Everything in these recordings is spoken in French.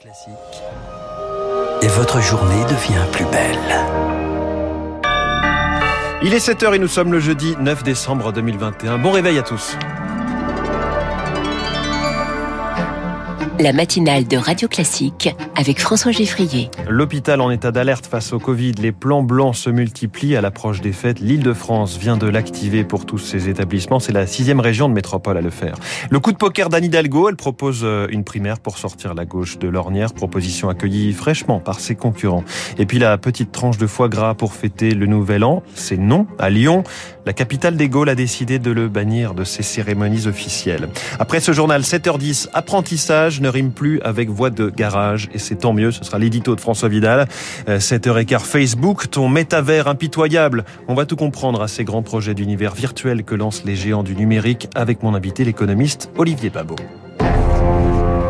Classique. Et votre journée devient plus belle. Il est 7h et nous sommes le jeudi 9 décembre 2021. Bon réveil à tous. La matinale de Radio Classique avec François Geffrier. L'hôpital en état d'alerte face au Covid. Les plans blancs se multiplient à l'approche des fêtes. L'Île-de-France vient de l'activer pour tous ses établissements. C'est la sixième région de métropole à le faire. Le coup de poker d'Anne Hidalgo, elle propose euh, une primaire pour sortir la gauche de l'ornière. Proposition accueillie fraîchement par ses concurrents. Et puis la petite tranche de foie gras pour fêter le nouvel an. C'est non à Lyon. La capitale des Gaules a décidé de le bannir de ses cérémonies officielles. Après ce journal, 7h10, apprentissage ne rime plus avec voix de garage. Et c'est tant mieux, ce sera l'édito de François Vidal. 7h15, Facebook, ton métavers impitoyable. On va tout comprendre à ces grands projets d'univers virtuel que lancent les géants du numérique avec mon invité, l'économiste Olivier Babot.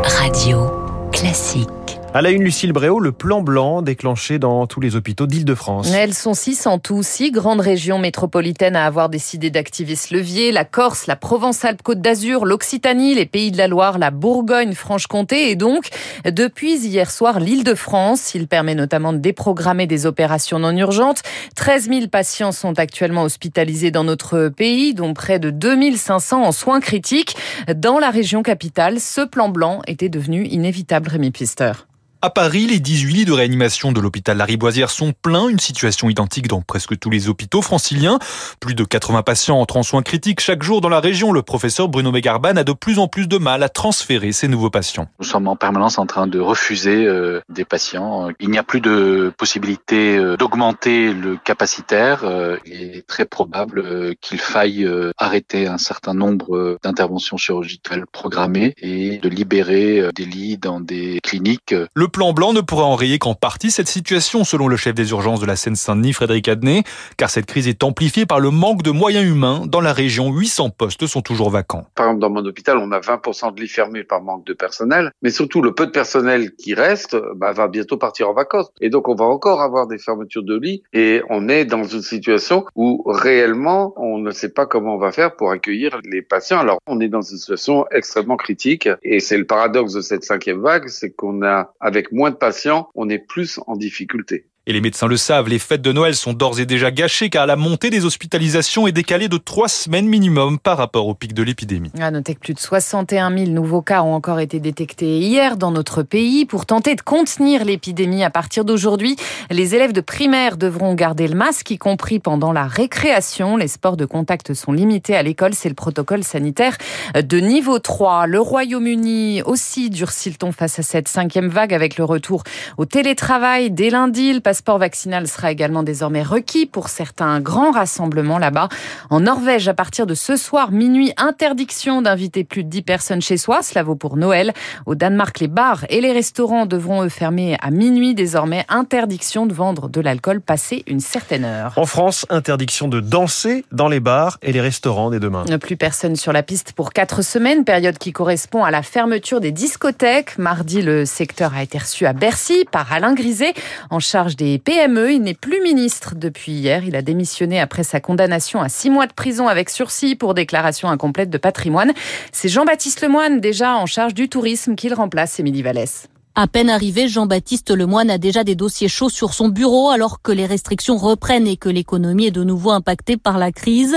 Radio Classique. À la une, Lucille Bréau, le plan blanc déclenché dans tous les hôpitaux d'Île-de-France. Elles sont six en tout, six grandes régions métropolitaines à avoir décidé d'activer ce levier. La Corse, la Provence-Alpes-Côte d'Azur, l'Occitanie, les Pays de la Loire, la Bourgogne-Franche-Comté et donc, depuis hier soir, l'Île-de-France. Il permet notamment de déprogrammer des opérations non urgentes. 13 000 patients sont actuellement hospitalisés dans notre pays, dont près de 2500 en soins critiques. Dans la région capitale, ce plan blanc était devenu inévitable, Rémi Pister. À Paris, les 18 lits de réanimation de l'hôpital Lariboisière sont pleins, une situation identique dans presque tous les hôpitaux franciliens. Plus de 80 patients entrent en soins critiques chaque jour dans la région. Le professeur Bruno Megarban a de plus en plus de mal à transférer ces nouveaux patients. Nous sommes en permanence en train de refuser euh, des patients. Il n'y a plus de possibilité euh, d'augmenter le capacitaire. Euh, il est très probable qu'il faille arrêter un certain nombre d'interventions chirurgicales programmées et de libérer des lits dans des cliniques. Le plan blanc ne pourra enrayer qu'en partie cette situation, selon le chef des urgences de la Seine-Saint-Denis, Frédéric Adnet, car cette crise est amplifiée par le manque de moyens humains. Dans la région, 800 postes sont toujours vacants. Par exemple, dans mon hôpital, on a 20% de lits fermés par manque de personnel, mais surtout le peu de personnel qui reste bah, va bientôt partir en vacances. Et donc, on va encore avoir des fermetures de lits et on est dans une situation où réellement, on ne sait pas comment on va faire pour accueillir les patients. Alors, on est dans une situation extrêmement critique et c'est le paradoxe de cette cinquième vague, c'est qu'on a, avec moins de patients, on est plus en difficulté. Et les médecins le savent, les fêtes de Noël sont d'ores et déjà gâchées car la montée des hospitalisations est décalée de trois semaines minimum par rapport au pic de l'épidémie. À noter que plus de 61 000 nouveaux cas ont encore été détectés hier dans notre pays. Pour tenter de contenir l'épidémie à partir d'aujourd'hui, les élèves de primaire devront garder le masque, y compris pendant la récréation. Les sports de contact sont limités à l'école. C'est le protocole sanitaire de niveau 3. Le Royaume-Uni aussi durcit le ton face à cette cinquième vague avec le retour au télétravail dès lundi. Le passeport vaccinal sera également désormais requis pour certains grands rassemblements là-bas. En Norvège, à partir de ce soir, minuit, interdiction d'inviter plus de 10 personnes chez soi. Cela vaut pour Noël. Au Danemark, les bars et les restaurants devront eux fermer à minuit. Désormais, interdiction de vendre de l'alcool passé une certaine heure. En France, interdiction de danser dans les bars et les restaurants dès demain. Plus personne sur la piste pour quatre semaines, période qui correspond à la fermeture des discothèques. Mardi, le secteur a été reçu à Bercy par Alain Griset, en charge des PME. Il n'est plus ministre depuis hier. Il a démissionné après sa condamnation à six mois de prison avec sursis pour déclaration incomplète de patrimoine. C'est Jean-Baptiste Lemoine, déjà en charge du tourisme, qu'il remplace, Émilie Vallès. À peine arrivé, Jean-Baptiste Lemoine a déjà des dossiers chauds sur son bureau alors que les restrictions reprennent et que l'économie est de nouveau impactée par la crise.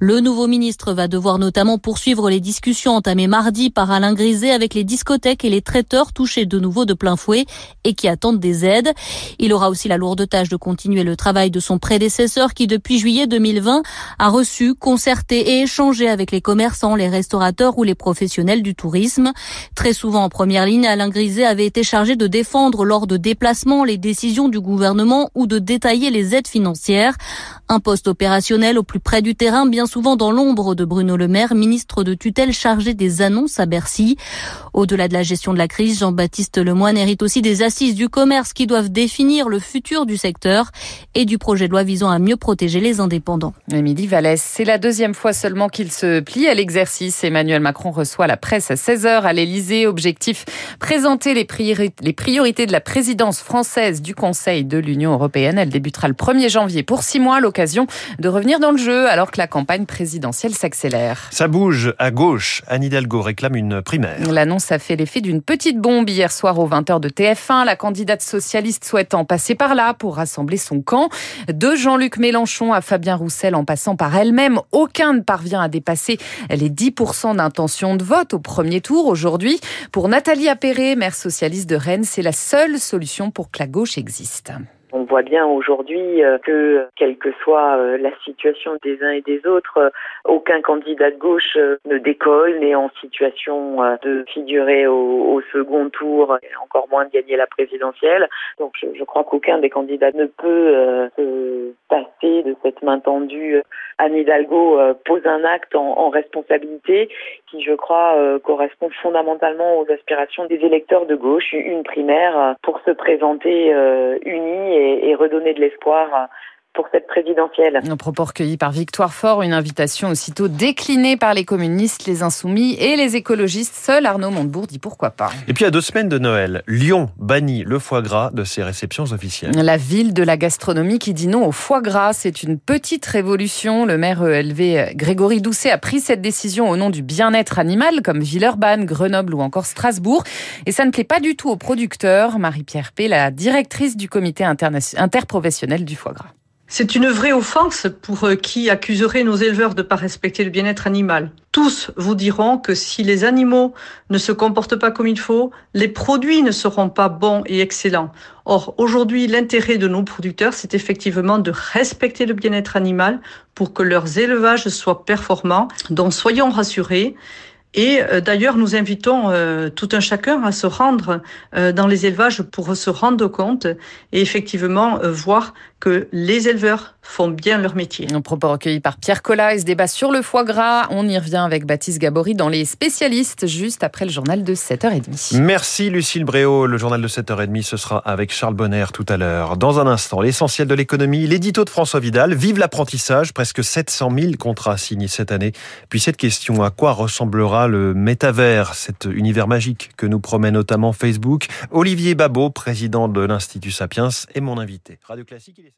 Le nouveau ministre va devoir notamment poursuivre les discussions entamées mardi par Alain Griset avec les discothèques et les traiteurs touchés de nouveau de plein fouet et qui attendent des aides. Il aura aussi la lourde tâche de continuer le travail de son prédécesseur qui depuis juillet 2020 a reçu, concerté et échangé avec les commerçants, les restaurateurs ou les professionnels du tourisme. Très souvent en première ligne, Alain Griset avait été chargé de défendre lors de déplacements les décisions du gouvernement ou de détailler les aides financières. Un poste opérationnel au plus près du terrain, bien souvent dans l'ombre de Bruno Le Maire, ministre de tutelle chargé des annonces à Bercy. Au-delà de la gestion de la crise, Jean-Baptiste Lemoyne hérite aussi des assises du commerce qui doivent définir le futur du secteur et du projet de loi visant à mieux protéger les indépendants. Émilie Vallès, c'est la deuxième fois seulement qu'il se plie à l'exercice. Emmanuel Macron reçoit la presse à 16h à l'Elysée. Objectif, présenter les priorités les priorités de la présidence française du Conseil de l'Union européenne. Elle débutera le 1er janvier pour six mois, l'occasion de revenir dans le jeu alors que la campagne présidentielle s'accélère. Ça bouge à gauche. Anne Hidalgo réclame une primaire. L'annonce a fait l'effet d'une petite bombe hier soir aux 20h de TF1. La candidate socialiste souhaitant passer par là pour rassembler son camp. De Jean-Luc Mélenchon à Fabien Roussel en passant par elle-même, aucun ne parvient à dépasser les 10% d'intention de vote au premier tour aujourd'hui. Pour Nathalie Appéré, maire socialiste de Rennes, c'est la seule solution pour que la gauche existe. On voit bien aujourd'hui euh, que, quelle que soit euh, la situation des uns et des autres, euh, aucun candidat de gauche ne décolle, n'est en situation de figurer au, second tour, encore moins de gagner la présidentielle. Donc je, crois qu'aucun des candidats ne peut se de cette main tendue. Anne Hidalgo pose un acte en, en responsabilité qui, je crois, correspond fondamentalement aux aspirations des électeurs de gauche, une primaire pour se présenter unis et, redonner de l'espoir pour cette présidentielle. Un propos recueilli par Victoire Fort, une invitation aussitôt déclinée par les communistes, les insoumis et les écologistes. Seul Arnaud Montebourg dit pourquoi pas. Et puis à deux semaines de Noël, Lyon bannit le foie gras de ses réceptions officielles. La ville de la gastronomie qui dit non au foie gras, c'est une petite révolution. Le maire ELV Grégory Doucet a pris cette décision au nom du bien-être animal comme Villeurbanne, Grenoble ou encore Strasbourg. Et ça ne plaît pas du tout aux producteurs. Marie-Pierre P, la directrice du comité interprofessionnel du foie gras. C'est une vraie offense pour euh, qui accuserait nos éleveurs de ne pas respecter le bien-être animal. Tous vous diront que si les animaux ne se comportent pas comme il faut, les produits ne seront pas bons et excellents. Or, aujourd'hui, l'intérêt de nos producteurs, c'est effectivement de respecter le bien-être animal pour que leurs élevages soient performants. Donc, soyons rassurés. Et euh, d'ailleurs, nous invitons euh, tout un chacun à se rendre dans les élevages pour se rendre compte et effectivement voir que les éleveurs font bien leur métier. Un propos recueilli par Pierre Collat et ce débat sur le foie gras. On y revient avec Baptiste Gabory dans Les spécialistes, juste après le journal de 7h30. Merci Lucille Bréau. Le journal de 7h30, ce sera avec Charles Bonner tout à l'heure. Dans un instant, l'essentiel de l'économie, l'édito de François Vidal. Vive l'apprentissage, presque 700 000 contrats signés cette année. Puis cette question, à quoi ressemblera le métavers, cet univers magique que nous promet notamment Facebook Olivier Babot, président de l'Institut Sapiens, est mon invité. Radio Classique, il est